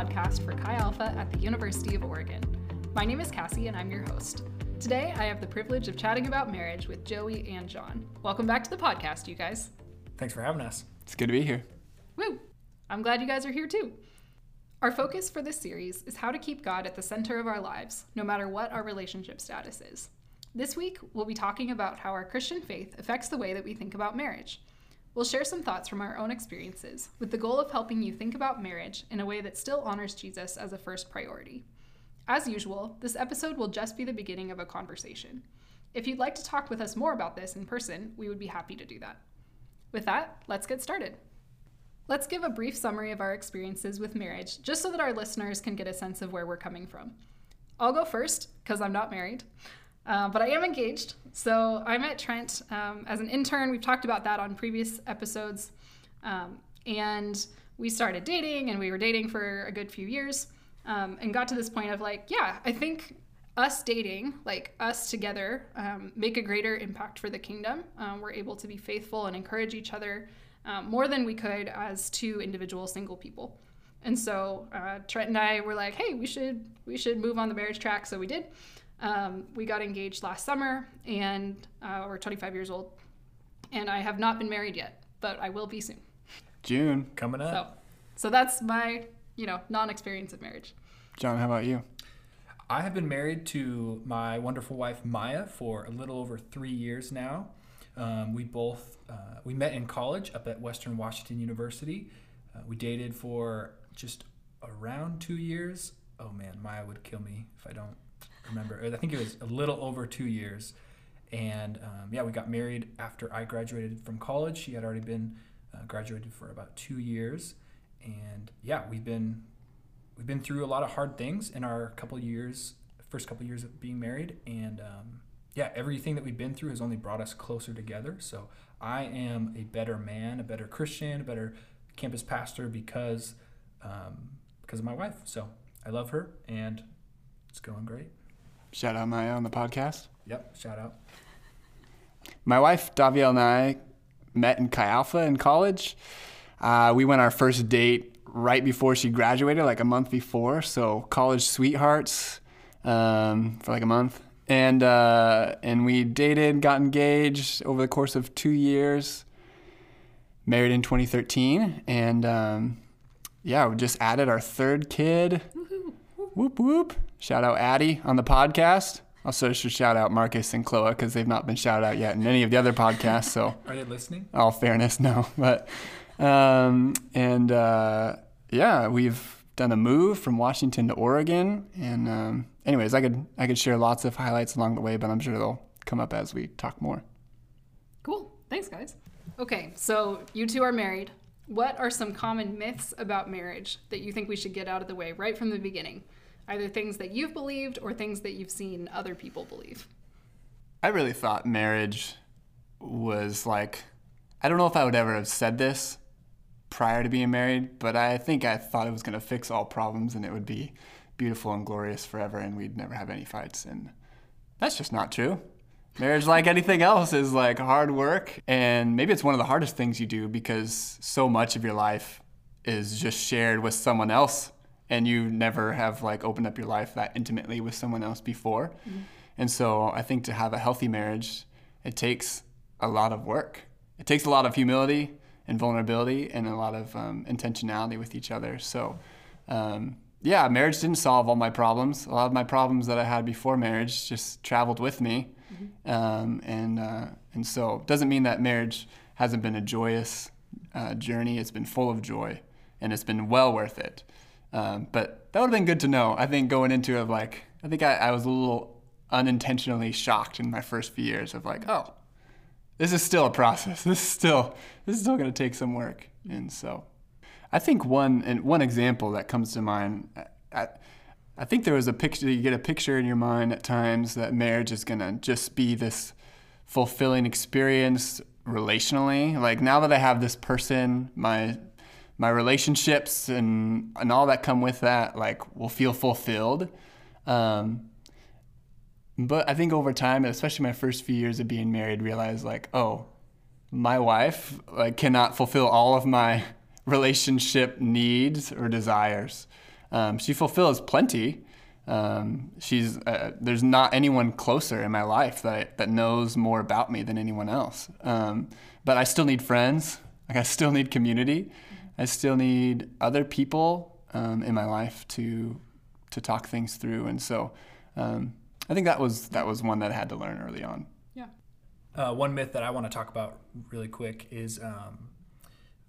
podcast for Chi Alpha at the University of Oregon. My name is Cassie, and I'm your host. Today, I have the privilege of chatting about marriage with Joey and Jon. Welcome back to the podcast, you guys. Thanks for having us. It's good to be here. Woo! I'm glad you guys are here too. Our focus for this series is how to keep God at the center of our lives, no matter what our relationship status is. This week, we'll be talking about how our Christian faith affects the way that we think about marriage. We'll share some thoughts from our own experiences with the goal of helping you think about marriage in a way that still honors Jesus as a first priority. As usual, this episode will just be the beginning of a conversation. If you'd like to talk with us more about this in person, we would be happy to do that. With that, let's get started. Let's give a brief summary of our experiences with marriage, just so that our listeners can get a sense of where we're coming from. I'll go first, because I'm not married. Uh, but I am engaged. So I met Trent um, as an intern. We've talked about that on previous episodes. Um, and we started dating, and we were dating for a good few years um, and got to this point of like, yeah, I think us dating, like us together, um, make a greater impact for the kingdom. Um, we're able to be faithful and encourage each other um, more than we could as two individual single people. And so uh, Trent and I were like, hey, we should we should move on the marriage track. So we did. Um, we got engaged last summer, and uh, we're 25 years old, and I have not been married yet, but I will be soon. June coming up. So, so that's my you know non-experience of marriage. Jon, how about you? I have been married to my wonderful wife Maya for a little over three years now. Um, we both uh, we met in college up at Western Washington University. Uh, we dated for just around two years. Oh man, Maya would kill me if I don't remember. I think it was a little over two years. And um, yeah, we got married after I graduated from college. She had already been uh, graduated for about two years, and yeah, we've been we've been through a lot of hard things in our couple years, first couple years of being married, and um, yeah, everything that we've been through has only brought us closer together. So I am a better man, a better Christian, a better campus pastor because um, because of my wife. So I love her, and it's going great. Shout out Maya on the podcast. Yep, shout out. My wife Daviel and I met in Chi Alpha in college. Uh, we went our first date right before she graduated, like a month before. So college sweethearts um, for like a month, and uh, and we dated, got engaged over the course of two years. Married in 2013, and um, yeah, we just added our third kid. Whoop whoop! Shout out Addie on the podcast. Also, should shout out Marcus and Chloe because they've not been shouted out yet in any of the other podcasts. So, are they listening? All fairness, no. But, um, and uh, yeah, we've done a move from Washington to Oregon. And, um, anyways, I could I could share lots of highlights along the way, but I'm sure they'll come up as we talk more. Cool. Thanks, guys. Okay, so you two are married. What are some common myths about marriage that you think we should get out of the way right from the beginning? Either things that you've believed or things that you've seen other people believe? I really thought marriage was like, I don't know if I would ever have said this prior to being married, but I think I thought it was going to fix all problems and it would be beautiful and glorious forever and we'd never have any fights. And that's just not true. Marriage, like anything else, is like hard work. And maybe it's one of the hardest things you do because so much of your life is just shared with someone else and you never have like opened up your life that intimately with someone else before. Mm-hmm. And so I think to have a healthy marriage, it takes a lot of work. It takes a lot of humility and vulnerability and a lot of um, intentionality with each other. So, um, yeah, marriage didn't solve all my problems. A lot of my problems that I had before marriage just traveled with me, mm-hmm. um, and uh, and so it doesn't mean that marriage hasn't been a joyous uh, journey. It's been full of joy, and it's been well worth it. Um, but that would have been good to know. I think going into it, like, I think I, I was a little unintentionally shocked in my first few years of like, oh, this is still a process. This is still this is still going to take some work. And so, I think one and one example that comes to mind. I, I think there was a picture. You get a picture in your mind at times that marriage is going to just be this fulfilling experience relationally. Like now that I have this person, my my relationships and and all that come with that like will feel fulfilled. Um, but I think over time, especially my first few years of being married, realized like, oh, my wife like cannot fulfill all of my relationship needs or desires. Um, she fulfills plenty. Um, she's uh, there's not anyone closer in my life that that knows more about me than anyone else. Um, but I still need friends. Like I still need community. I still need other people um, in my life to to talk things through. And so um, I think that was that was one that I had to learn early on. Yeah. Uh, one myth that I want to talk about really quick is um,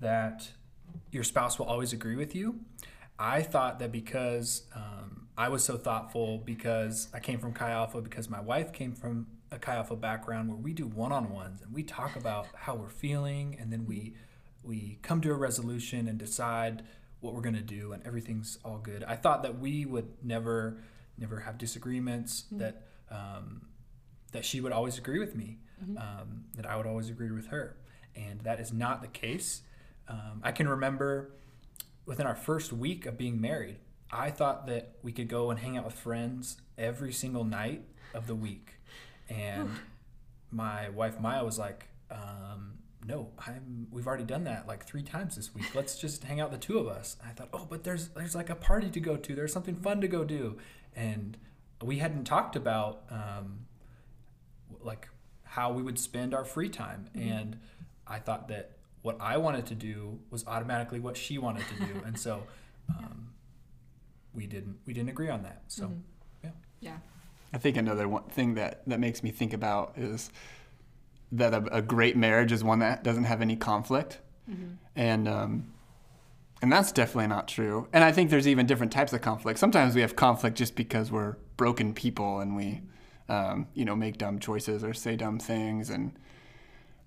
that your spouse will always agree with you. I thought that because um, I was so thoughtful, because I came from Chi Alpha, because my wife came from a Chi Alpha background where we do one-on-ones and we talk about how we're feeling, and then we we come to a resolution and decide what we're going to do, and everything's all good. I thought that we would never never have disagreements. Mm-hmm. That um, that she would always agree with me. Mm-hmm. Um, that I would always agree with her, and that is not the case. Um, I can remember within our first week of being married, I thought that we could go and hang out with friends every single night of the week. And my wife Maya was like, um, no, I'm we've already done that like three times this week. Let's just hang out the two of us. And I thought, oh, but there's there's like a party to go to. There's something fun to go do. And we hadn't talked about um, like how we would spend our free time. Mm-hmm. And I thought that what I wanted to do was automatically what she wanted to do, and so um, we didn't we didn't agree on that. So mm-hmm. yeah, yeah. I think another one thing that that makes me think about is that a, a great marriage is one that doesn't have any conflict, mm-hmm. and um, and that's definitely not true. And I think there's even different types of conflict. Sometimes we have conflict just because we're broken people and we, um, you know, make dumb choices or say dumb things and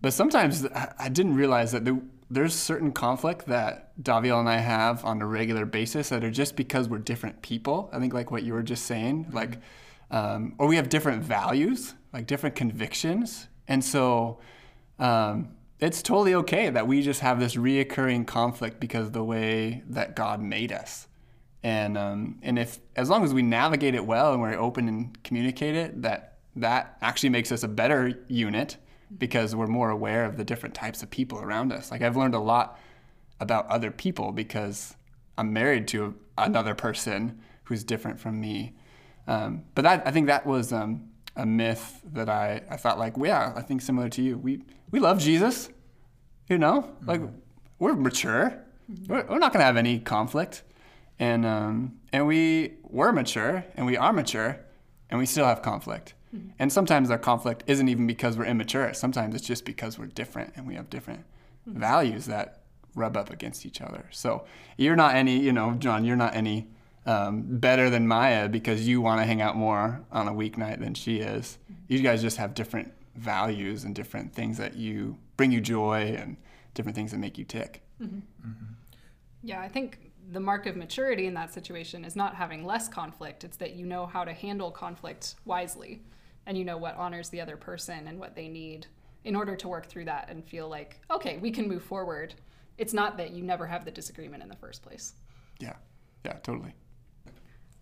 but sometimes I didn't realize that there, there's certain conflict that Daviel and I have on a regular basis that are just because we're different people. I think like what you were just saying, mm-hmm. like, um, or we have different values, like different convictions, and so um, it's totally okay that we just have this reoccurring conflict because of the way that God made us. And um, and if as long as we navigate it well and we're open and communicate it, that that actually makes us a better unit because we're more aware of the different types of people around us. Like I've learned a lot about other people because I'm married to another person who's different from me. Um, but that I think that was um, a myth that I, I thought like, yeah, I think similar to you. We we love Jesus, you know, mm-hmm. like we're mature. Mm-hmm. We're, we're, not gonna have any conflict, and um, and we were mature and we are mature, and we still have conflict. Mm-hmm. And sometimes our conflict isn't even because we're immature. Sometimes it's just because we're different and we have different mm-hmm. values that rub up against each other. So you're not any, you know, Jon, you're not any um, better than Maya because you want to hang out more on a weeknight than she is. Mm-hmm. You guys just have different values and different things that you bring you joy and different things that make you tick. Mm-hmm. Mm-hmm. Yeah, I think the mark of maturity in that situation is not having less conflict. It's that you know how to handle conflict wisely and you know what honors the other person and what they need in order to work through that and feel like okay we can move forward it's not that you never have the disagreement in the first place yeah yeah totally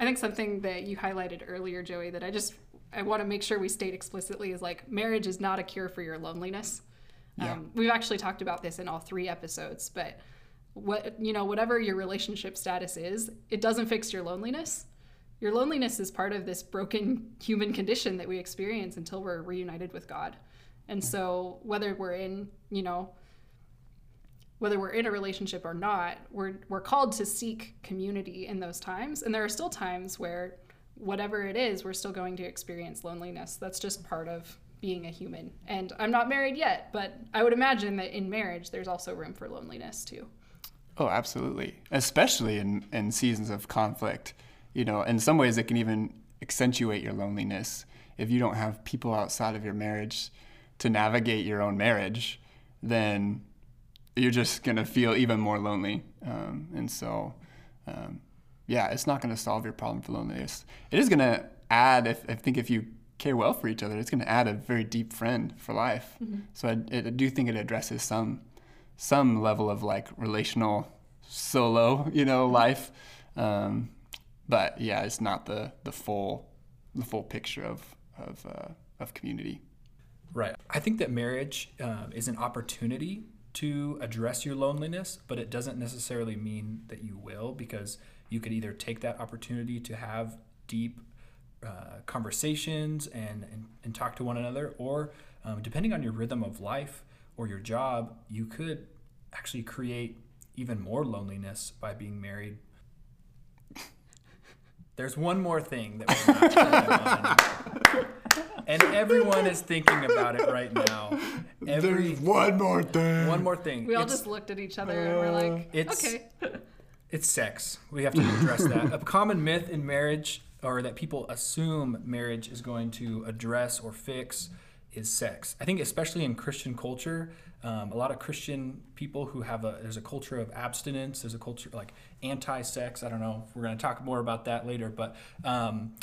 i think something that you highlighted earlier joey that i just i want to make sure we state explicitly is like marriage is not a cure for your loneliness yeah. Um, we've actually talked about this in all three episodes but what you know whatever your relationship status is it doesn't fix your loneliness your loneliness is part of this broken human condition that we experience until we're reunited with God. And so whether we're in, you know, whether we're in a relationship or not, we're we're called to seek community in those times. And there are still times where whatever it is, we're still going to experience loneliness. That's just part of being a human. And I'm not married yet, but I would imagine that in marriage there's also room for loneliness too. Oh, absolutely. Especially in, in seasons of conflict you know, in some ways it can even accentuate your loneliness if you don't have people outside of your marriage to navigate your own marriage, then you're just gonna feel even more lonely. Um, and so, um, yeah, it's not gonna solve your problem for loneliness. It is gonna add, if, I think, if you care well for each other, it's gonna add a very deep friend for life. Mm-hmm. So I, I, do think it addresses some some level of like relational solo, you know, life. Um, but yeah, it's not the the full the full picture of of uh, of community. Right. I think that marriage um, is an opportunity to address your loneliness, but it doesn't necessarily mean that you will because you could either take that opportunity to have deep uh, conversations and, and, and talk to one another, or um, depending on your rhythm of life or your job, you could actually create even more loneliness by being married. There's one more thing that we're not. And everyone is thinking about it right now. Every There's one more thing. one more thing. We all It's- just looked at each other and we're like, It's- okay. it's sex. We have to address that. A common myth in marriage, or that people assume marriage is going to address or fix, is sex. I think, especially in Christian culture, um, a lot of Christian people who have a there's a culture of abstinence. There's a culture like anti-sex. I don't know. if We're going to talk more about that later, but. Um,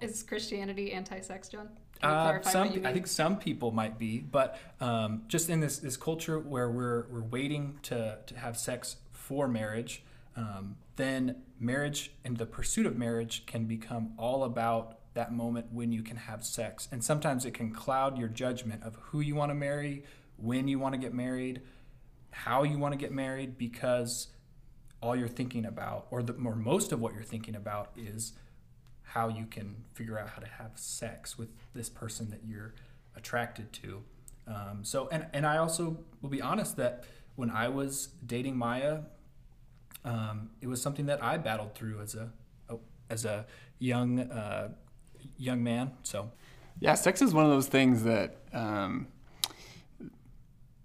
Is Christianity anti-sex, Jon? Uh, some, I think some people might be, but um, just in this, this culture where we're, we're waiting to, to have sex for marriage, um, then marriage and the pursuit of marriage can become all about that moment when you can have sex. And sometimes it can cloud your judgment of who you want to marry, when you want to get married, how you want to get married, because all you're thinking about, or the or most of what you're thinking about, is how you can figure out how to have sex with this person that you're attracted to. Um, so, and and I also will be honest that when I was dating Maya, um, it was something that I battled through as a as a young uh, young man. So, Yeah, sex is one of those things that um,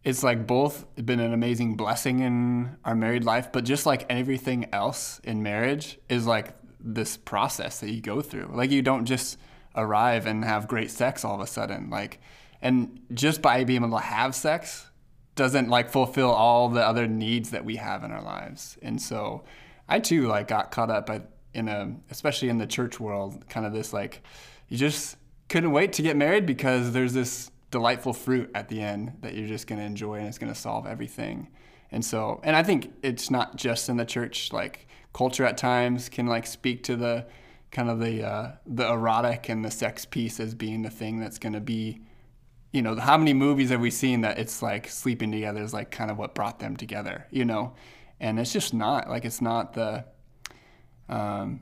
it's like both been an amazing blessing in our married life, but just like everything else in marriage is like this process that you go through. Like you don't just arrive and have great sex all of a sudden. Like, and just by being able to have sex doesn't like fulfill all the other needs that we have in our lives. And so, I too like got caught up in a, especially in the church world, kind of this like, you just couldn't wait to get married because there's this delightful fruit at the end that you're just going to enjoy and it's going to solve everything. And so, and I think it's not just in the church, like culture at times can like speak to the kind of the, uh, the erotic and the sex piece as being the thing that's going to be, you know, how many movies have we seen that it's like sleeping together is like kind of what brought them together, you know? And it's just not like, it's not the, um,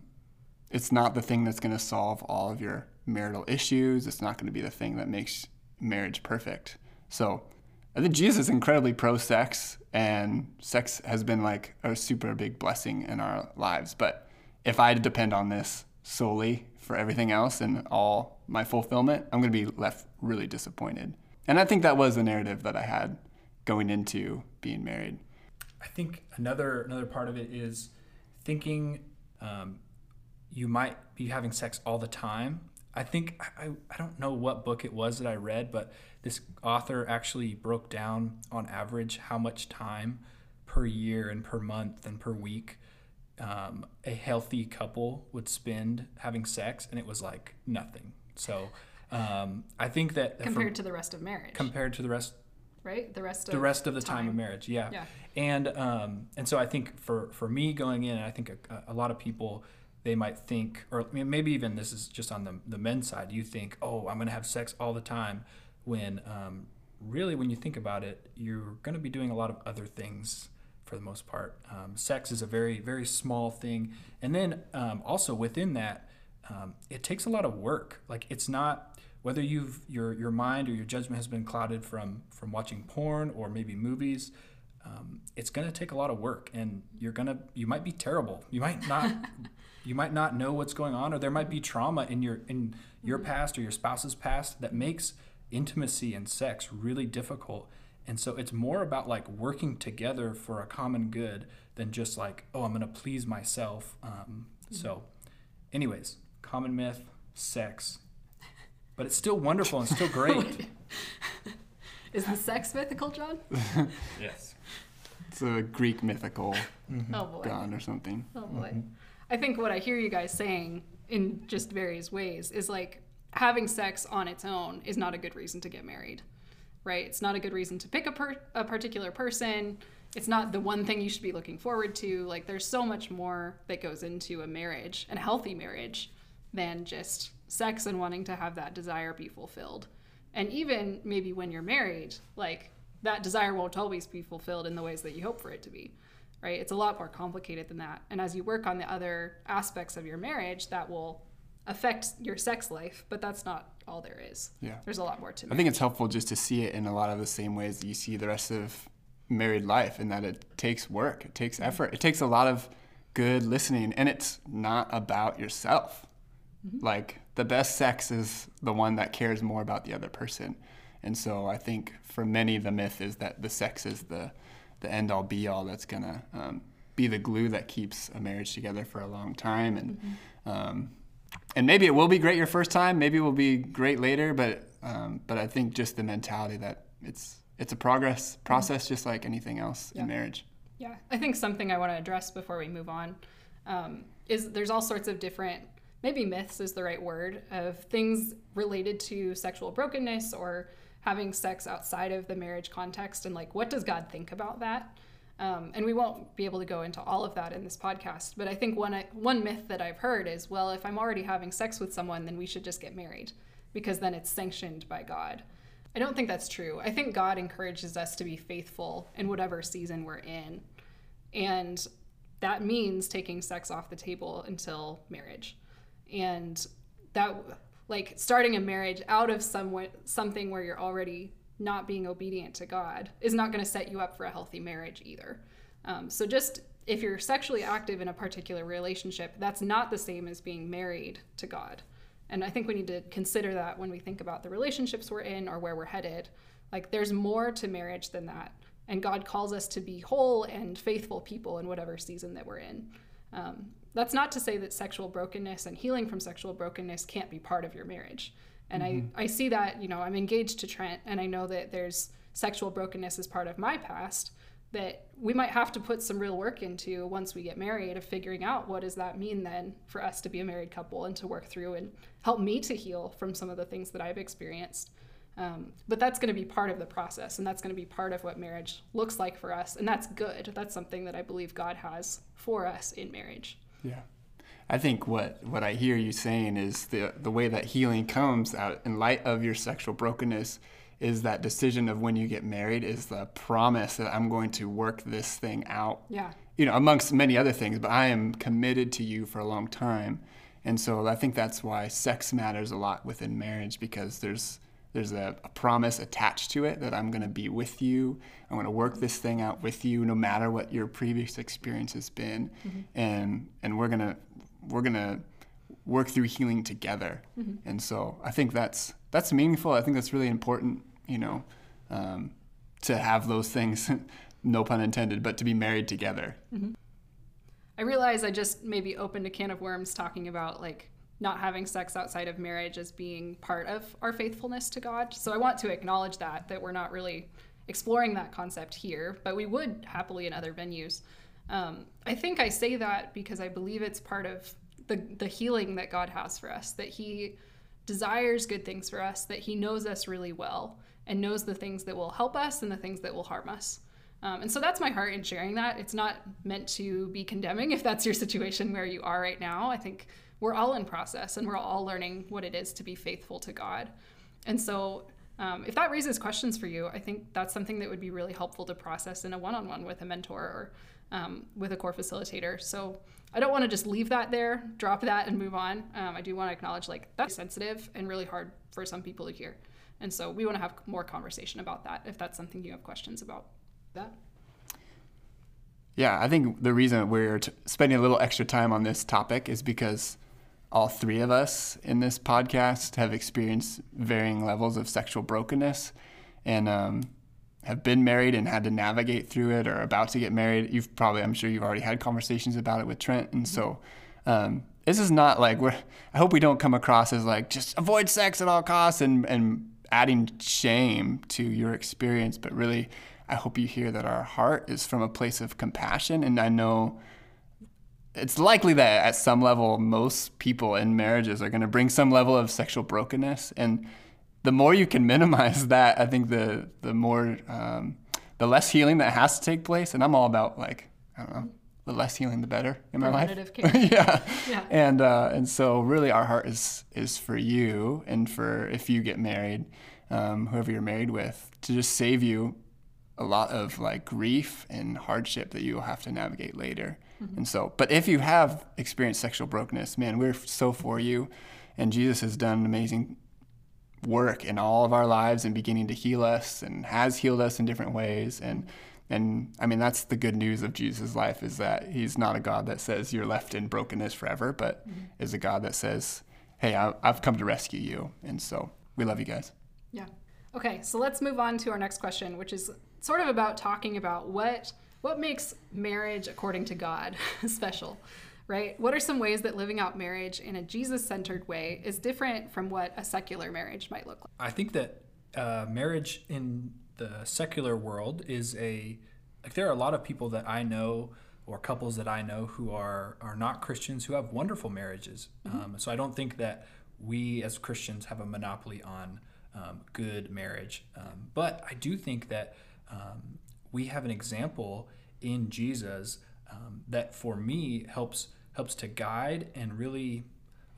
it's not the thing that's going to solve all of your marital issues. It's not going to be the thing that makes marriage perfect. So I think Jesus is incredibly pro sex, and sex has been like a super big blessing in our lives. But if I depend on this solely for everything else and all my fulfillment, I'm going to be left really disappointed. And I think that was the narrative that I had going into being married. I think another another part of it is thinking um, you might be having sex all the time. I think I, I don't know what book it was that I read, but this author actually broke down on average how much time per year and per month and per week um, a healthy couple would spend having sex, and it was like nothing. So um, I think that compared to the rest of marriage, compared to the rest right? The rest of the rest of the time, of marriage yeah, Yeah. and um, and so i think for for me going in i think a, a lot of people they might think or maybe even this is just on the, the men's side you think oh i'm going to have sex all the time when um, really when you think about it you're going to be doing a lot of other things for the most part. Um, sex is a very very small thing. And then um, also within that um, it takes a lot of work. Like it's not whether you've your your mind or your judgment has been clouded from from watching porn or maybe movies um, it's going to take a lot of work and you're going to you might be terrible. You might not you might not know what's going on or there might be trauma in your in your mm-hmm. past or your spouse's past that makes intimacy and sex really difficult and so it's more about like working together for a common good than just like oh i'm going to please myself um, so mm-hmm. anyways common myth sex but it's still wonderful and still great Is the sex mythical, Jon? yes It's a Greek mythical Oh boy. god or something. Oh boy. Mm-hmm. I think what I hear you guys saying in just various ways is like having sex on its own is not a good reason to get married, right? It's not a good reason to pick a, per- a particular person. It's not the one thing you should be looking forward to. Like, there's so much more that goes into a marriage, and a healthy marriage, than just sex and wanting to have that desire be fulfilled. And even maybe when you're married, like, that desire won't always be fulfilled in the ways that you hope for it to be right it's a lot more complicated than that and as you work on the other aspects of your marriage that will affect your sex life but that's not all there is Yeah. there's a lot more to it. I think it's helpful just to see it in a lot of the same ways that you see the rest of married life, in that it takes work, it takes mm-hmm. effort, it takes a lot of good listening, and it's not about yourself. Mm-hmm. Like the best sex is the one that cares more about the other person, and so I think for many the myth is that the sex is the the end all be all that's gonna um, be the glue that keeps a marriage together for a long time, and um, and maybe it will be great your first time. Maybe it will be great later. But um, but I think just the mentality that it's it's a progress process, just like anything else Yeah. in marriage. Yeah, I think something I want to address before we move on um, is there's all sorts of different, maybe myths is the right word, of things related to sexual brokenness or having sex outside of the marriage context and like what does God think about that? Um, and we won't be able to go into all of that in this podcast, but I think one one myth that I've heard is, well, if I'm already having sex with someone, then we should just get married because then it's sanctioned by God. I don't think that's true. I think God encourages us to be faithful in whatever season we're in. And that means taking sex off the table until marriage. And that, like, starting a marriage out of somewhat, something where you're already not being obedient to God is not going to set you up for a healthy marriage either. Um, so, just if you're sexually active in a particular relationship, that's not the same as being married to God. And I think we need to consider that when we think about the relationships we're in or where we're headed. Like, there's more to marriage than that. And God calls us to be whole and faithful people in whatever season that we're in. Um, that's not to say that sexual brokenness and healing from sexual brokenness can't be part of your marriage. And I, I see that, you know, I'm engaged to Trent, and I know that there's sexual brokenness as part of my past that we might have to put some real work into once we get married of figuring out what does that mean then for us to be a married couple and to work through and help me to heal from some of the things that I've experienced. Um, but that's going to be part of the process, and that's going to be part of what marriage looks like for us, and that's good. That's something that I believe God has for us in marriage. Yeah. I think what, what I hear you saying is the, the way that healing comes out in light of your sexual brokenness is that decision of when you get married is the promise that I'm going to work this thing out. Yeah. You know, amongst many other things, but I am committed to you for a long time. And so I think that's why sex matters a lot within marriage because there's there's a, a promise attached to it that I'm going to be with you. I'm going to work this thing out with you, no matter what your previous experience has been, mm-hmm. and and we're gonna we're gonna work through healing together. Mm-hmm. And so I think that's that's meaningful. I think that's really important. You know, um, to have those things, no pun intended, but to be married together. Mm-hmm. I realize I just maybe opened a can of worms talking about like not having sex outside of marriage as being part of our faithfulness to God. So I want to acknowledge that that we're not really exploring that concept here, but we would happily in other venues. Um, I think I say that because I believe it's part of the the healing that God has for us. That He desires good things for us. That He knows us really well and knows the things that will help us and the things that will harm us. Um, and so that's my heart in sharing that. It's not meant to be condemning if that's your situation where you are right now. I think we're all in process and we're all learning what it is to be faithful to God. And so um, if that raises questions for you, I think that's something that would be really helpful to process in a one on one with a mentor or um, with a core facilitator. So I don't want to just leave that there, drop that, and move on. Um, I do want to acknowledge like that's sensitive and really hard for some people to hear. And so we want to have more conversation about that if that's something you have questions about that. Yeah, I think the reason we're t- spending a little extra time on this topic is because all three of us in this podcast have experienced varying levels of sexual brokenness and um, have been married and had to navigate through it or about to get married. You've probably, I'm sure you've already had conversations about it with Trent. And so um, this is not like we're, I hope we don't come across as like just avoid sex at all costs and, and adding shame to your experience, but really, I hope you hear that our heart is from a place of compassion. And I know it's likely that at some level, most people in marriages are going to bring some level of sexual brokenness. And the more you can minimize that, I think the, the more, um, the less healing that has to take place. And I'm all about like, I don't know, the less healing, the better in my life. Care. yeah. Yeah. And, uh, and so really our heart is, is for you and for if you get married, um, whoever you're married with, to just save you a lot of like grief and hardship that you'll have to navigate later. And so, but if you have experienced sexual brokenness, man, we're so for you. And Jesus has done amazing work in all of our lives and beginning to heal us and has healed us in different ways. And and I mean that's the good news of Jesus' life is that he's not a God that says you're left in brokenness forever, but mm-hmm. is a God that says, "Hey, I, I've come to rescue you." And so we love you guys. Yeah. Okay, so let's move on to our next question, which is sort of about talking about what what makes marriage according to God special, right? What are some ways that living out marriage in a Jesus centered way is different from what a secular marriage might look like? I think that uh, marriage in the secular world is a, like, there are a lot of people that I know or couples that I know who are, are not Christians who have wonderful marriages. Mm-hmm. Um, so I don't think that we as Christians have a monopoly on um, good marriage. Um, but I do think that um, we have an example in Jesus um, that for me helps helps to guide and really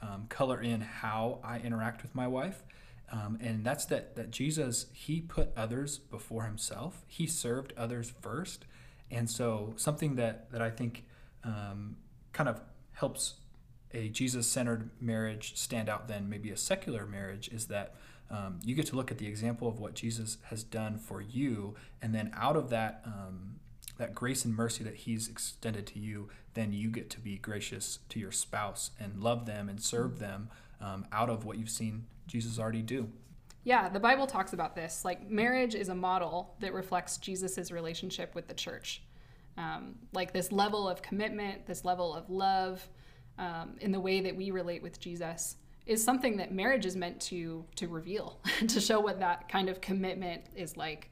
um, color in how I interact with my wife. Um, and that's that that Jesus he put others before himself. He served others first, and so something that that I think um, kind of helps a Jesus centered marriage stand out than maybe a secular marriage is that um, you get to look at the example of what Jesus has done for you, and then out of that um, that grace and mercy that He's extended to you, then you get to be gracious to your spouse and love them and serve them um, out of what you've seen Jesus already do. Yeah, the Bible talks about this. Like marriage is a model that reflects Jesus's relationship with the church. Um, like this level of commitment, this level of love, um, in the way that we relate with Jesus is something that marriage is meant to to reveal to show what that kind of commitment is like.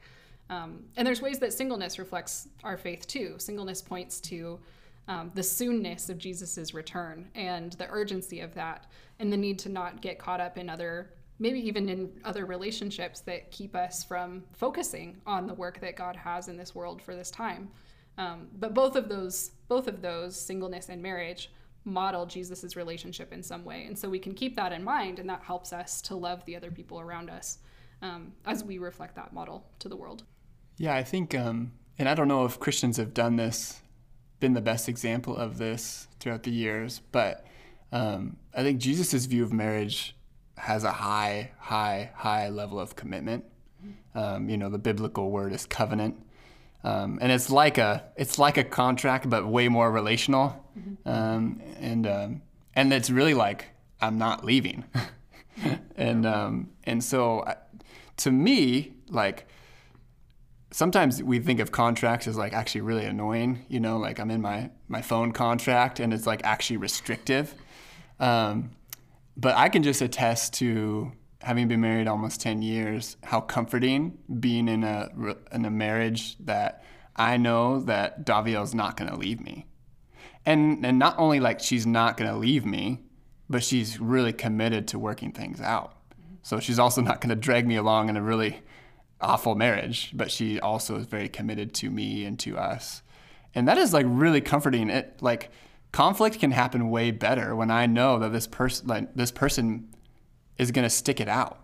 Um, and there's ways that singleness reflects our faith too. Singleness points to um, the soonness of jesus's return and the urgency of that and the need to not get caught up in other maybe even in other relationships that keep us from focusing on the work that god has in this world for this time. Um, but both of those both of those singleness and marriage model Jesus's relationship in some way. And so we can keep that in mind, and that helps us to love the other people around us um, as we reflect that model to the world. Yeah, I think, um, and I don't know if Christians have done this, been the best example of this throughout the years, but um, I think Jesus's view of marriage has a high, high, high level of commitment. Um, you know, the biblical word is covenant. Um, and it's like a it's like a contract, but way more relational, mm-hmm. um, and um, and it's really like I'm not leaving, and um, and so to me like sometimes we think of contracts as like actually really annoying, you know, like I'm in my my phone contract and it's like actually restrictive, um, but I can just attest to having been married almost 10 years, how comforting being in a, in a marriage that I know that Daviel's not going to leave me. And, and not only like she's not going to leave me, but she's really committed to working things out. So she's also not going to drag me along in a really awful marriage, but she also is very committed to me and to us. And that is like really comforting. It like conflict can happen way better when I know that this person like this person is going to stick it out.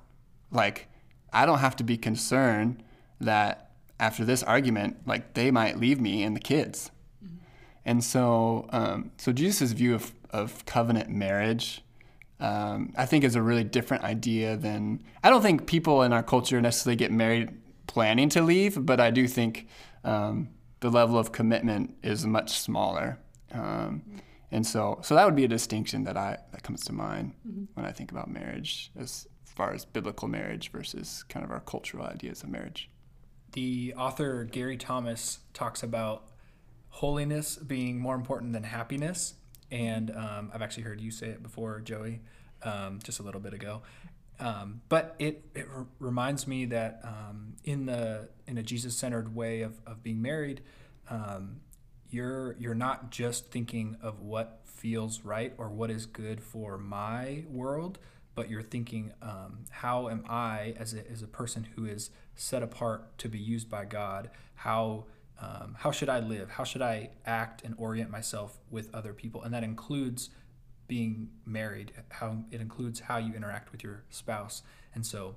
Like, I don't have to be concerned that after this argument, like they might leave me and the kids. Mm-hmm. And so, um, so Jesus' view of, of covenant marriage, um, I think, is a really different idea than. I don't think people in our culture necessarily get married planning to leave, but I do think um, the level of commitment is much smaller. Um, mm-hmm. And so, so that would be a distinction that I that comes to mind mm-hmm. when I think about marriage, as far as biblical marriage versus kind of our cultural ideas of marriage. The author Gary Thomas talks about holiness being more important than happiness, and um, I've actually heard you say it before, Joey, um, just a little bit ago. Um, but it, it r- reminds me that um, in the in a Jesus centered way of, of being married, um, you're you're not just thinking of what feels right or what is good for my world, but you're thinking, um, how am I as a, as a person who is set apart to be used by God? How um, how should I live? How should I act and orient myself with other people? And that includes being married. How it includes how you interact with your spouse. And so,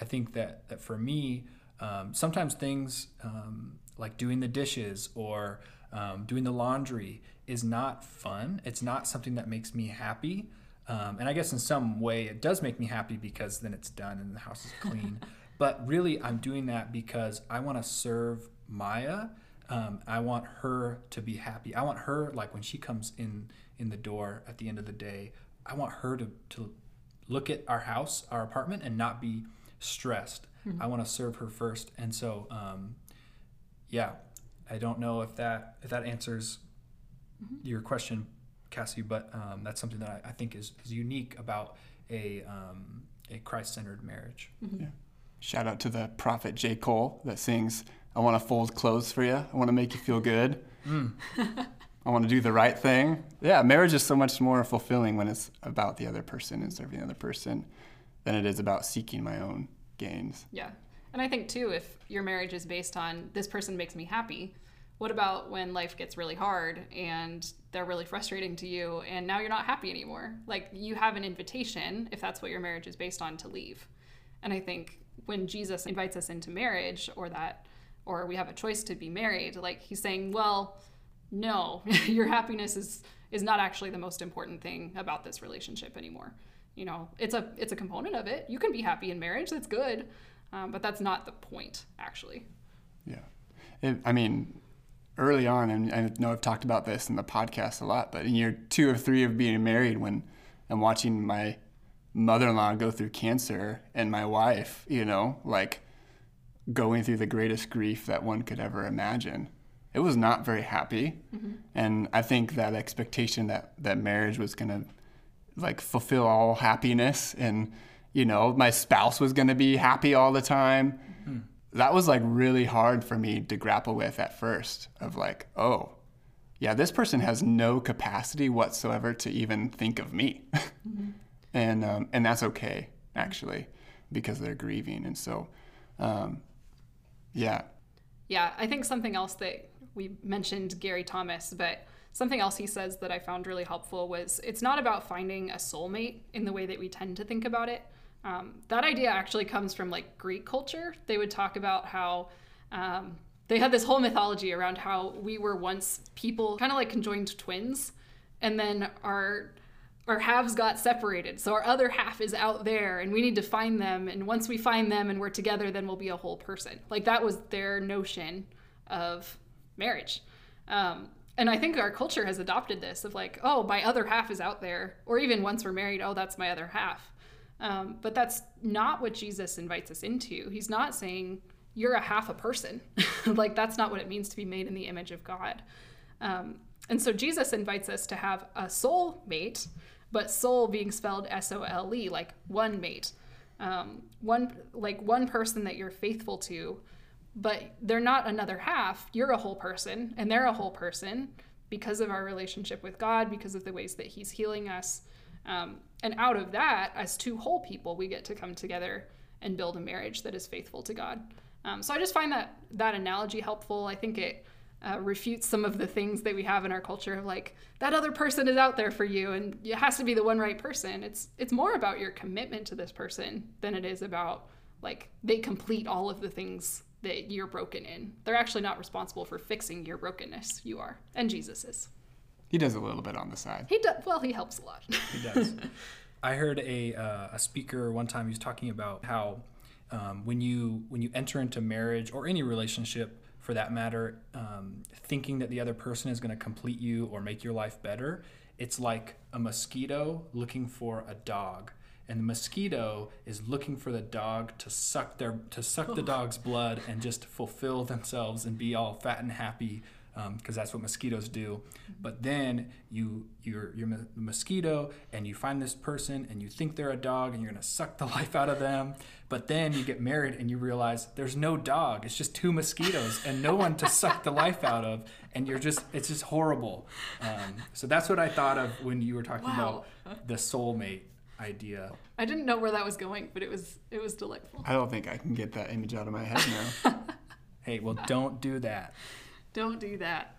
I think that that for me, um, sometimes things um, like doing the dishes or um, doing the laundry is not fun. It's not something that makes me happy. Um, and I guess in some way it does make me happy because then it's done and the house is clean. but really, I'm doing that because I want to serve Maya. Um, I want her to be happy. I want her like when she comes in in the door at the end of the day. I want her to to look at our house, our apartment, and not be stressed. Mm-hmm. I want to serve her first. And so, um, yeah, I don't know if that if that answers mm-hmm. your question, Cassie, but um, that's something that I, I, think is, is unique about a um, a Christ centered marriage. Mm-hmm. Yeah. Shout out to the prophet J. Cole that sings, "I want to fold clothes for you. I want to make you feel good. Mm. I want to do the right thing." Yeah, marriage is so much more fulfilling when it's about the other person and serving the other person than it is about seeking my own gains. Yeah. And I think too, if your marriage is based on this person makes me happy, what about when life gets really hard and they're really frustrating to you and now you're not happy anymore? Like you have an invitation, if that's what your marriage is based on, to leave. And I think when Jesus invites us into marriage or that, or we have a choice to be married, like he's saying, well, no, your happiness is is not actually the most important thing about this relationship anymore you know it's a it's a component of it you can be happy in marriage that's good um, but that's not the point actually. Yeah. It, i mean early on and i know i've talked about this in the podcast a lot but in year two or three of being married when i'm watching my mother-in-law go through cancer and my wife you know like going through the greatest grief that one could ever imagine it was not very happy. Mm-hmm. and i think that expectation that that marriage was going to like fulfill all happiness and you know my spouse was going to be happy all the time mm-hmm. that was like really hard for me to grapple with at first of like oh yeah this person has no capacity whatsoever to even think of me mm-hmm. and um, and that's okay actually because they're grieving and so um, yeah yeah i think something else that we mentioned gary thomas but Something else he says that I found really helpful was it's not about finding a soulmate in the way that we tend to think about it. Um, that idea actually comes from like Greek culture. They would talk about how um, they had this whole mythology around how we were once people, kind of like conjoined twins, and then our our halves got separated. So our other half is out there and we need to find them. And once we find them and we're together, then we'll be a whole person. Like that was their notion of marriage. Um, and I think our culture has adopted this of like, oh, my other half is out there, or even once we're married, oh, that's my other half. Um, but that's not what Jesus invites us into. He's not saying you're a half a person. like that's not what it means to be made in the image of God. Um, and so Jesus invites us to have a soul mate, but soul being spelled S O L E, like one mate, um, one like one person that you're faithful to but they're not another half. You're a whole person, and they're a whole person because of our relationship with God, because of the ways that He's healing us. Um, and out of that, as two whole people, we get to come together and build a marriage that is faithful to God. Um, so I just find that that analogy helpful. I think it uh, refutes some of the things that we have in our culture of like that other person is out there for you and it has to be the one right person. It's it's more about your commitment to this person than it is about like they complete all of the things that you're broken in. They're actually not responsible for fixing your brokenness. You are, and Jesus is. He does a little bit on the side. He does. Well, he helps a lot. he does. I heard a uh, a speaker one time. He was talking about how um, when you when you enter into marriage or any relationship for that matter, um, thinking that the other person is going to complete you or make your life better, it's like a mosquito looking for a dog and the mosquito is looking for the dog to suck their to suck the dog's blood and just fulfill themselves and be all fat and happy because um, that's what mosquitoes do. But then you you're you're a mosquito and you find this person and you think they're a dog and you're gonna suck the life out of them. But then you get married and you realize there's no dog. It's just two mosquitoes and no one to suck the life out of. And you're just it's just horrible. Um, so that's what I thought of when you were talking wow. about the soulmate idea. I didn't know where that was going, but it was it was delightful. I don't think I can get that image out of my head now. hey, well, don't do that. Don't do that.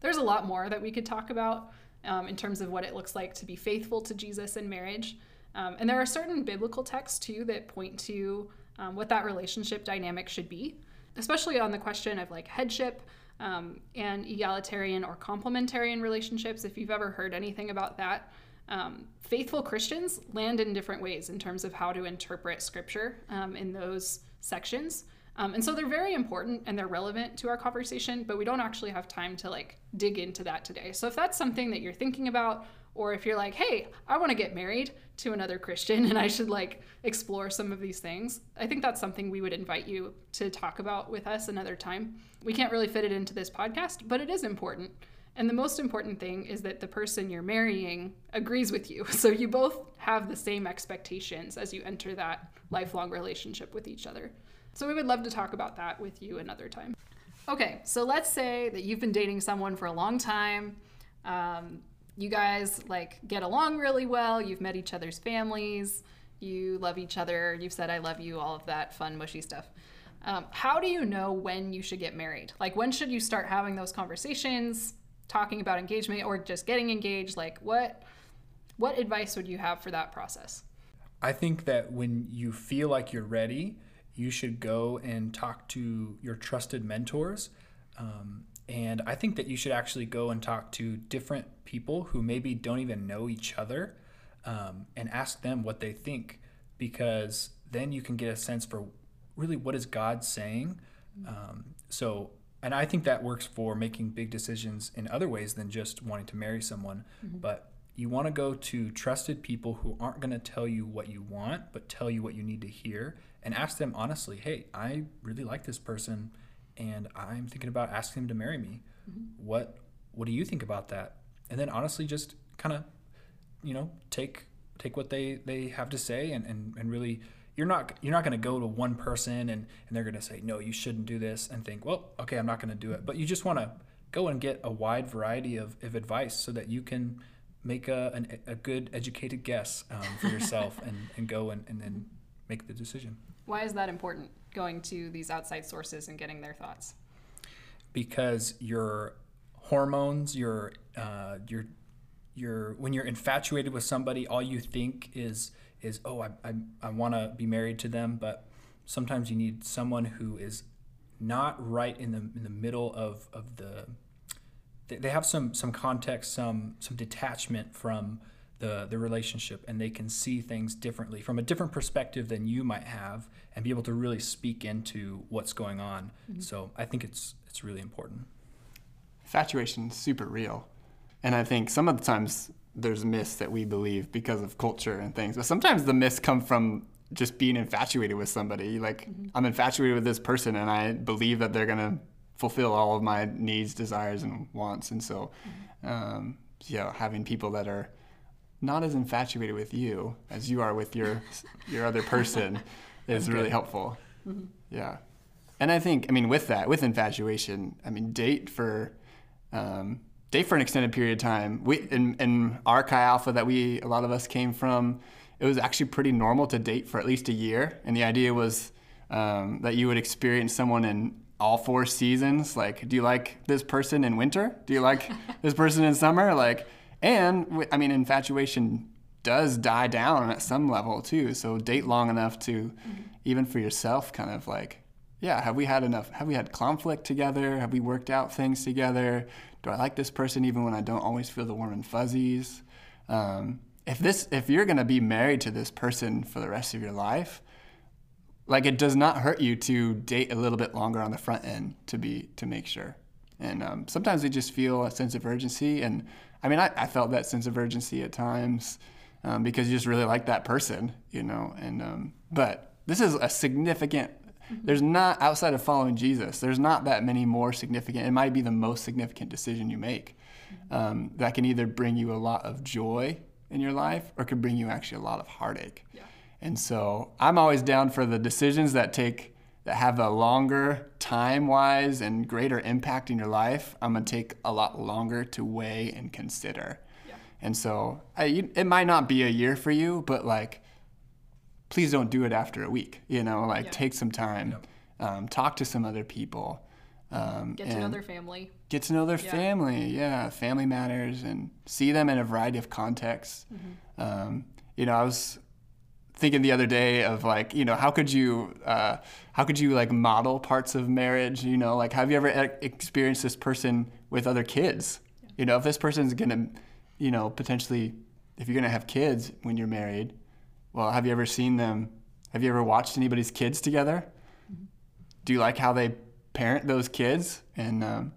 There's a lot more that we could talk about um, in terms of what it looks like to be faithful to Jesus in marriage. Um, and there are certain biblical texts too that point to um, what that relationship dynamic should be, especially on the question of like headship um, and egalitarian or complementarian relationships. If you've ever heard anything about that, um, faithful Christians land in different ways in terms of how to interpret scripture um, in those sections. Um, and so they're very important and they're relevant to our conversation, but we don't actually have time to like dig into that today. So if that's something that you're thinking about, or if you're like, hey, I want to get married to another Christian and I should like explore some of these things, I think that's something we would invite you to talk about with us another time. We can't really fit it into this podcast, but it is important. And the most important thing is that the person you're marrying agrees with you. So you both have the same expectations as you enter that lifelong relationship with each other. So we would love to talk about that with you another time. Okay, so let's say that you've been dating someone for a long time. Um, you guys like get along really well. You've met each other's families. You love each other. You've said I love you. All of that fun, mushy stuff. Um, how do you know when you should get married? Like when should you start having those conversations, talking about engagement, or just getting engaged? Like what what advice would you have for that process? I think that when you feel like you're ready, you should go and talk to your trusted mentors. Um, and I think that you should actually go and talk to different people who maybe don't even know each other um, and ask them what they think, because then you can get a sense for really what is God saying. Um, so, and I think that works for making big decisions in other ways than just wanting to marry someone. Mm-hmm. But you want to go to trusted people who aren't going to tell you what you want, but tell you what you need to hear and ask them honestly, hey, I really like this person and I'm thinking about asking them to marry me. Mm-hmm. What what do you think about that? And then honestly just kind of, you know, take take what they, they have to say and, and, and really you're not you're not going to go to one person and, and they're going to say no you shouldn't do this and think well okay i'm not going to do it but you just want to go and get a wide variety of, of advice so that you can make a, an, a good educated guess um, for yourself and, and go and, and then make the decision why is that important, going to these outside sources and getting their thoughts? Because your hormones, your uh, your your when you're infatuated with somebody, all you think is is oh I I, I want to be married to them, but sometimes you need someone who is not right in the in the middle of of the they have some some context some some detachment from the the relationship and they can see things differently from a different perspective than you might have and be able to really speak into what's going on. Mm-hmm. So I think it's it's really important. Infatuation is super real. And I think some of the times there's myths that we believe because of culture and things. But sometimes the myths come from just being infatuated with somebody. Like mm-hmm. I'm infatuated with this person and I believe that they're gonna fulfill all of my needs, desires and wants. And so um, you know, having people that are not as infatuated with you as you are with your your other person is really helpful. Mm-hmm. Yeah, and I think I mean with that with infatuation, I mean date for um, date for an extended period of time. We in, in our Chi Alpha that we a lot of us came from, it was actually pretty normal to date for at least a year, and the idea was um, that you would experience someone in all four seasons. Like, do you like this person in winter? Do you like this person in summer? Like and I mean, infatuation does die down at some level too. So date long enough to, mm-hmm. even for yourself, kind of like, yeah, have we had enough? Have we had conflict together? Have we worked out things together? Do I like this person even when I don't always feel the warm and fuzzies? Um, if this, if you're gonna be married to this person for the rest of your life, like it does not hurt you to date a little bit longer on the front end to be to make sure. And um, sometimes we just feel a sense of urgency and I mean, I, I felt that sense of urgency at times um, because you just really like that person, you know. And um, but this is a significant. Mm-hmm. There's not outside of following Jesus. There's not that many more significant. It might be the most significant decision you make mm-hmm. um, that can either bring you a lot of joy in your life or could bring you actually a lot of heartache. Yeah. And so I'm always down for the decisions that take that have a longer time wise and greater impact in your life, I'm gonna take a lot longer to weigh and consider. Yeah. And so I, it might not be a year for you, but like, please don't do it after a week. You know, like yeah. take some time, um, talk to some other people. Um, get to know their family. Get to know their yeah. family. Yeah, family matters, and see them in a variety of contexts. Mm-hmm. Um, you know, I was thinking the other day of like, you know, how could you, uh, how could you like model parts of marriage? You know, like have you ever experienced this person with other kids? You know, if this person's gonna, you know, potentially, if you're gonna have kids when you're married, well, have you ever seen them? Have you ever watched anybody's kids together? Do you like how they parent those kids? And um,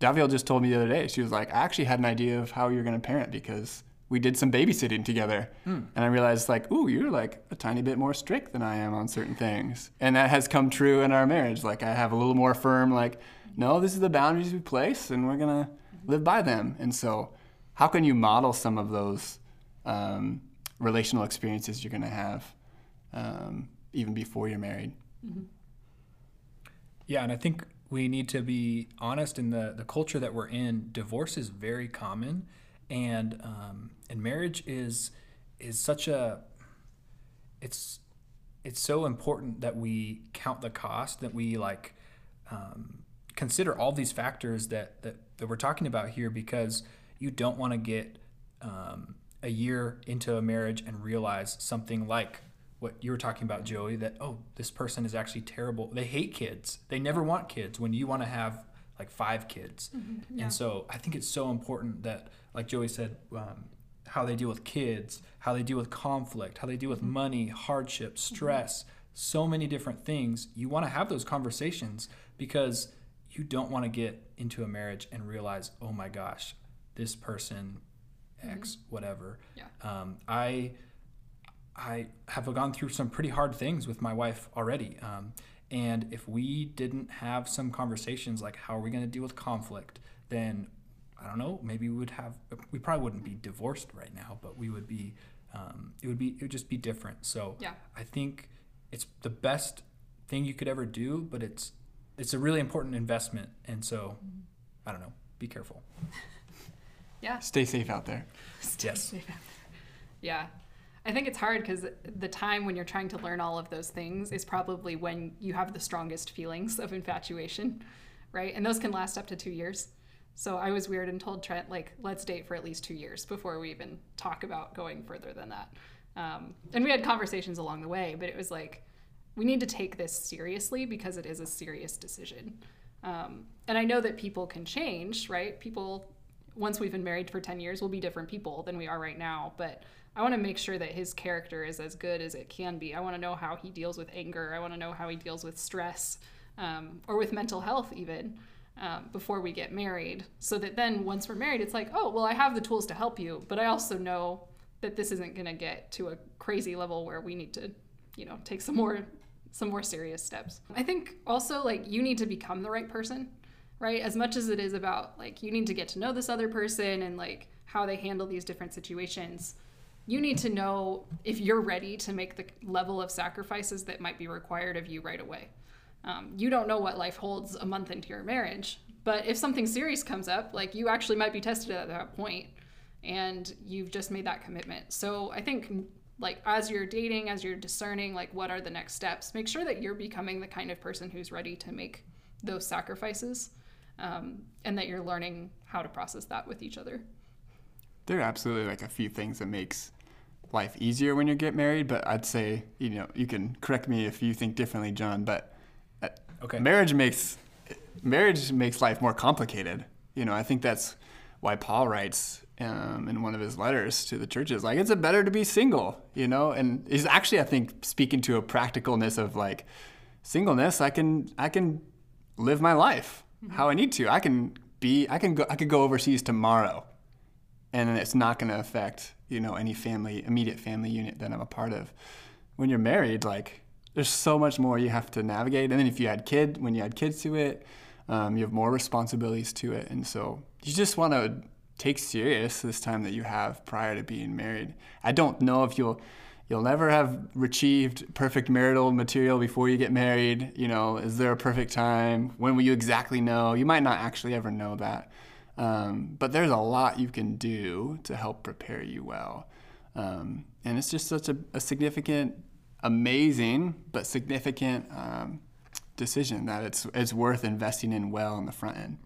Daviel just told me the other day, she was like, I actually had an idea of how you're going to parent because we did some babysitting together. And I realized, like, ooh, you're like a tiny bit more strict than I am on certain things. And that has come true in our marriage. Like, I have a little more firm, like, no, this is the boundaries we place and we're going to live by them. And so, how can you model some of those um, relational experiences you're going to have um, even before you're married? Yeah, and I think we need to be honest in the, the culture that we're in. Divorce is very common, and um, and marriage is is such a it's it's so important that we count the cost that we like um, consider all these factors that, that that we're talking about here because you don't want to get um, a year into a marriage and realize something like what you were talking about, Joey, that, oh, this person is actually terrible. They hate kids. They never want kids when you want to have like five kids. yeah. And so I think it's so important that, like Joey said, um, how they deal with kids, how they deal with conflict, how they deal with money, hardship, stress, so many different things. You want to have those conversations because you don't want to get into a marriage and realize, oh my gosh, this person, X, whatever. Yeah. Um, I I have gone through some pretty hard things with my wife already. Um, and if we didn't have some conversations like how are we going to deal with conflict, then I don't know, maybe we would have, we probably wouldn't be divorced right now, but we would be, um, it would be, it would just be different. So Yeah. I think it's the best thing you could ever do, but it's, it's a really important investment. And so, I don't know, be careful. Yeah. Stay safe out there. Yes. Yeah. I think it's hard because the time when you're trying to learn all of those things is probably when you have the strongest feelings of infatuation, right? And those can last up to two years. So I was weird and told Trent, like, let's date for at least two years before we even talk about going further than that. Um, and we had conversations along the way, but it was like, we need to take this seriously because it is a serious decision. Um, and I know that people can change, right? People, once we've been married for 10 years, will be different people than we are right now. But I want to make sure that his character is as good as it can be. I want to know how he deals with anger. I want to know how he deals with stress um, or with mental health, even um, before we get married. So that then once we're married, it's like, oh, well, I have the tools to help you, but I also know that this isn't going to get to a crazy level where we need to, you know, take some more some more serious steps. I think also like you need to become the right person, right? As much as it is about like you need to get to know this other person and like how they handle these different situations, you need to know if you're ready to make the level of sacrifices that might be required of you right away. Um, you don't know what life holds a month into your marriage, but if something serious comes up, like you actually might be tested at that point and you've just made that commitment. So I think like as you're dating, as you're discerning like what are the next steps, make sure that you're becoming the kind of person who's ready to make those sacrifices um, and that you're learning how to process that with each other. There are absolutely like a few things that makes life easier when you get married, but I'd say, you know, you can correct me if you think differently, Jon, but uh, Okay. marriage makes marriage makes life more complicated. You know, I think that's why Paul writes um, in one of his letters to the churches, like it's better to be single. You know, and he's actually, I think, speaking to a practicalness of like singleness. I can I can live my life how I need to. I can be I can go I could go overseas tomorrow, and it's not going to affect you know any family immediate family unit that I'm a part of. When you're married, like there's so much more you have to navigate, and then if you had kid when you had kids to it, um, you have more responsibilities to it, and so you just want to take serious this time that you have prior to being married. I don't know if you'll you'll never have achieved perfect marital material before you get married. You know, is there a perfect time? When will you exactly know? You might not actually ever know that. Um, but there's a lot you can do to help prepare you well. Um, and it's just such a, a significant, amazing, but significant um, decision that it's, it's worth investing in well on the front end.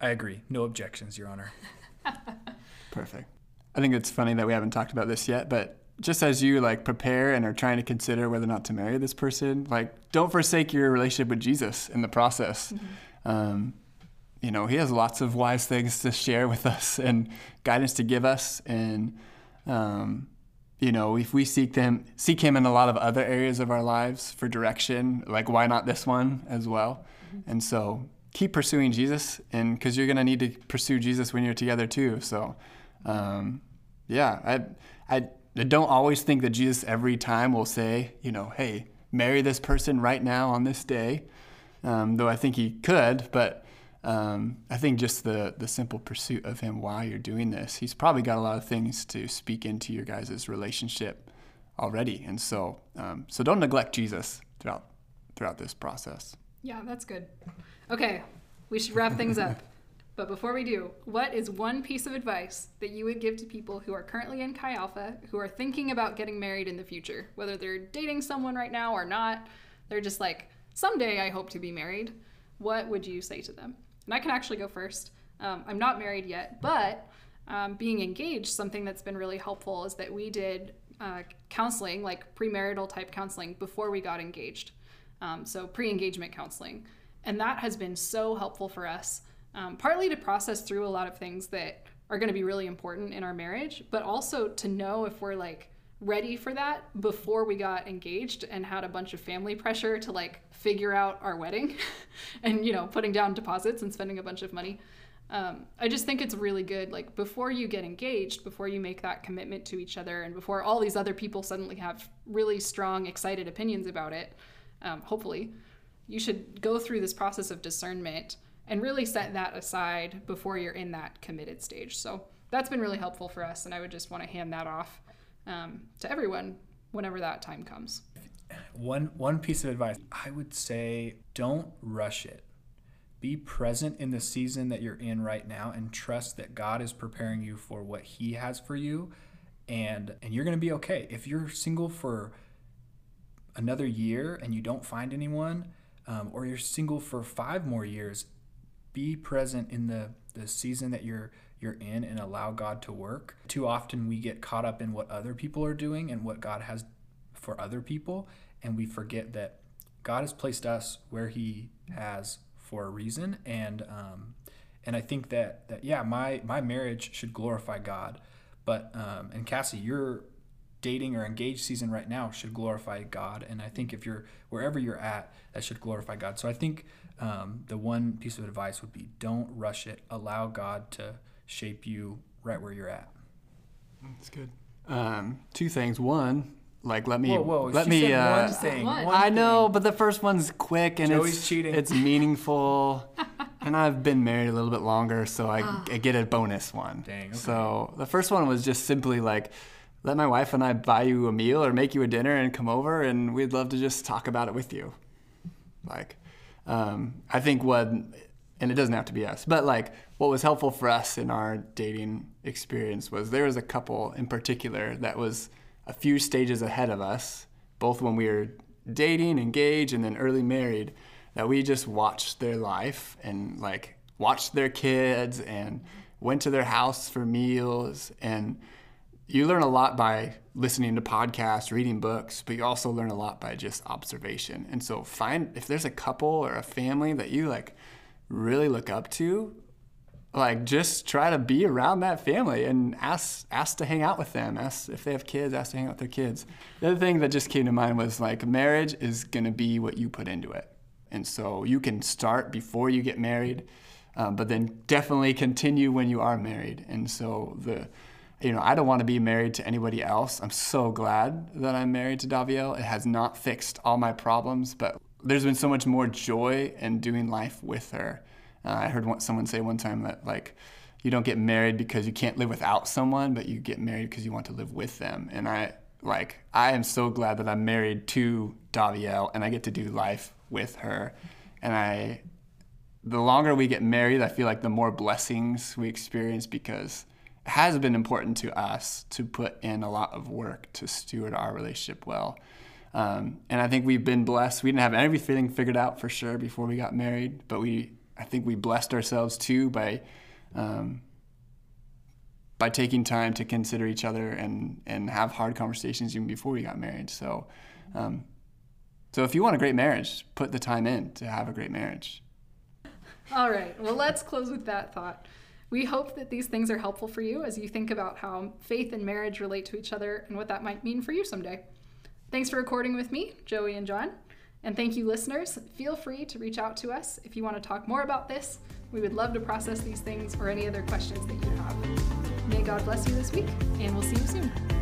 I agree. No objections, Your Honor. Perfect. I think it's funny that we haven't talked about this yet, but just as you like prepare and are trying to consider whether or not to marry this person, like don't forsake your relationship with Jesus in the process. Um, you know, He has lots of wise things to share with us and guidance to give us, and um, you know, if we seek them, seek Him in a lot of other areas of our lives for direction, like why not this one as well? And so keep pursuing Jesus, and because you're gonna need to pursue Jesus when you're together too. So, um, yeah, I, I, I don't always think that Jesus every time will say, you know, hey, marry this person right now on this day, um, though I think he could, but. Um, I think just the the simple pursuit of him while you're doing this, he's probably got a lot of things to speak into your guys' relationship already, and so um, so don't neglect Jesus throughout throughout this process. Yeah, that's good. Okay, we should wrap things up. But before we do, what is one piece of advice that you would give to people who are currently in Chi Alpha, who are thinking about getting married in the future? Whether they're dating someone right now or not, they're just like, someday I hope to be married. What would you say to them? And I can actually go first. Um, I'm not married yet, but um, being engaged, something that's been really helpful is that we did uh, counseling, like premarital type counseling, before we got engaged. Um, so pre engagement counseling. And that has been so helpful for us, um, partly to process through a lot of things that are going to be really important in our marriage, but also to know if we're like ready for that before we got engaged and had a bunch of family pressure to like figure out our wedding and, you know, putting down deposits and spending a bunch of money. Um, I just think it's really good. Like before you get engaged, before you make that commitment to each other, and before all these other people suddenly have really strong, excited opinions about it, um, hopefully, you should go through this process of discernment and really set that aside before you're in that committed stage. So that's been really helpful for us, and I would just want to hand that off um, to everyone whenever that time comes. One one piece of advice I would say: don't rush it. Be present in the season that you're in right now, and trust that God is preparing you for what He has for you, and and you're going to be okay. If you're single for another year and you don't find anyone, um, or you're single for five more years, be present in the, the season that you're you're in and allow God to work. Too often we get caught up in what other people are doing and what God has for other people, and we forget that God has placed us where He has for a reason. And um, and I think that that yeah, my my marriage should glorify God. But um, and Cassie, your dating or engaged season right now should glorify God. And I think if you're wherever you're at, that should glorify God. So I think um, the one piece of advice would be don't rush it. Allow God to shape you right where you're at. That's good. Um, two things. One, like let me Whoa, whoa! let she me. said uh, one thing. One. one I know, thing. but the first one's quick and Joey's it's cheating. it's meaningful. and I've been married a little bit longer, so I, I get a bonus one. Dang, okay. So the first one was just simply like, let my wife and I buy you a meal or make you a dinner and come over, and we'd love to just talk about it with you. Like, um, I think what, and it doesn't have to be us, but like what was helpful for us in our dating experience was there was a couple in particular that was a few stages ahead of us, both when we were dating, engaged, and then early married, that we just watched their life and like watched their kids and went to their house for meals and you learn a lot by listening to podcasts, reading books, but you also learn a lot by just observation. And so find if there's a couple or a family that you like really look up to, like just try to be around that family and ask ask to hang out with them. Ask if they have kids, ask to hang out with their kids. The other thing that just came to mind was like marriage is gonna be what you put into it. And so you can start before you get married, um, but then definitely continue when you are married. And so the you know, I don't want to be married to anybody else. I'm so glad that I'm married to Daviel. It has not fixed all my problems, but there's been so much more joy in doing life with her. Uh, I heard one, someone say one time that like you don't get married because you can't live without someone, but you get married because you want to live with them. And I like I am so glad that I'm married to Daviel and I get to do life with her. And I the longer we get married, I feel like the more blessings we experience because it has been important to us to put in a lot of work to steward our relationship well. Um, and I think we've been blessed. We didn't have everything figured out for sure before we got married, but we I think we blessed ourselves too by um, by taking time to consider each other and and have hard conversations even before we got married. So, um, so if you want a great marriage, put the time in to have a great marriage. All right. Well, let's close with that thought. We hope that these things are helpful for you as you think about how faith and marriage relate to each other and what that might mean for you someday. Thanks for recording with me, Joey and Jon. And thank you, listeners. Feel free to reach out to us if you want to talk more about this. We would love to process these things or any other questions that you have. May God bless you this week, and we'll see you soon.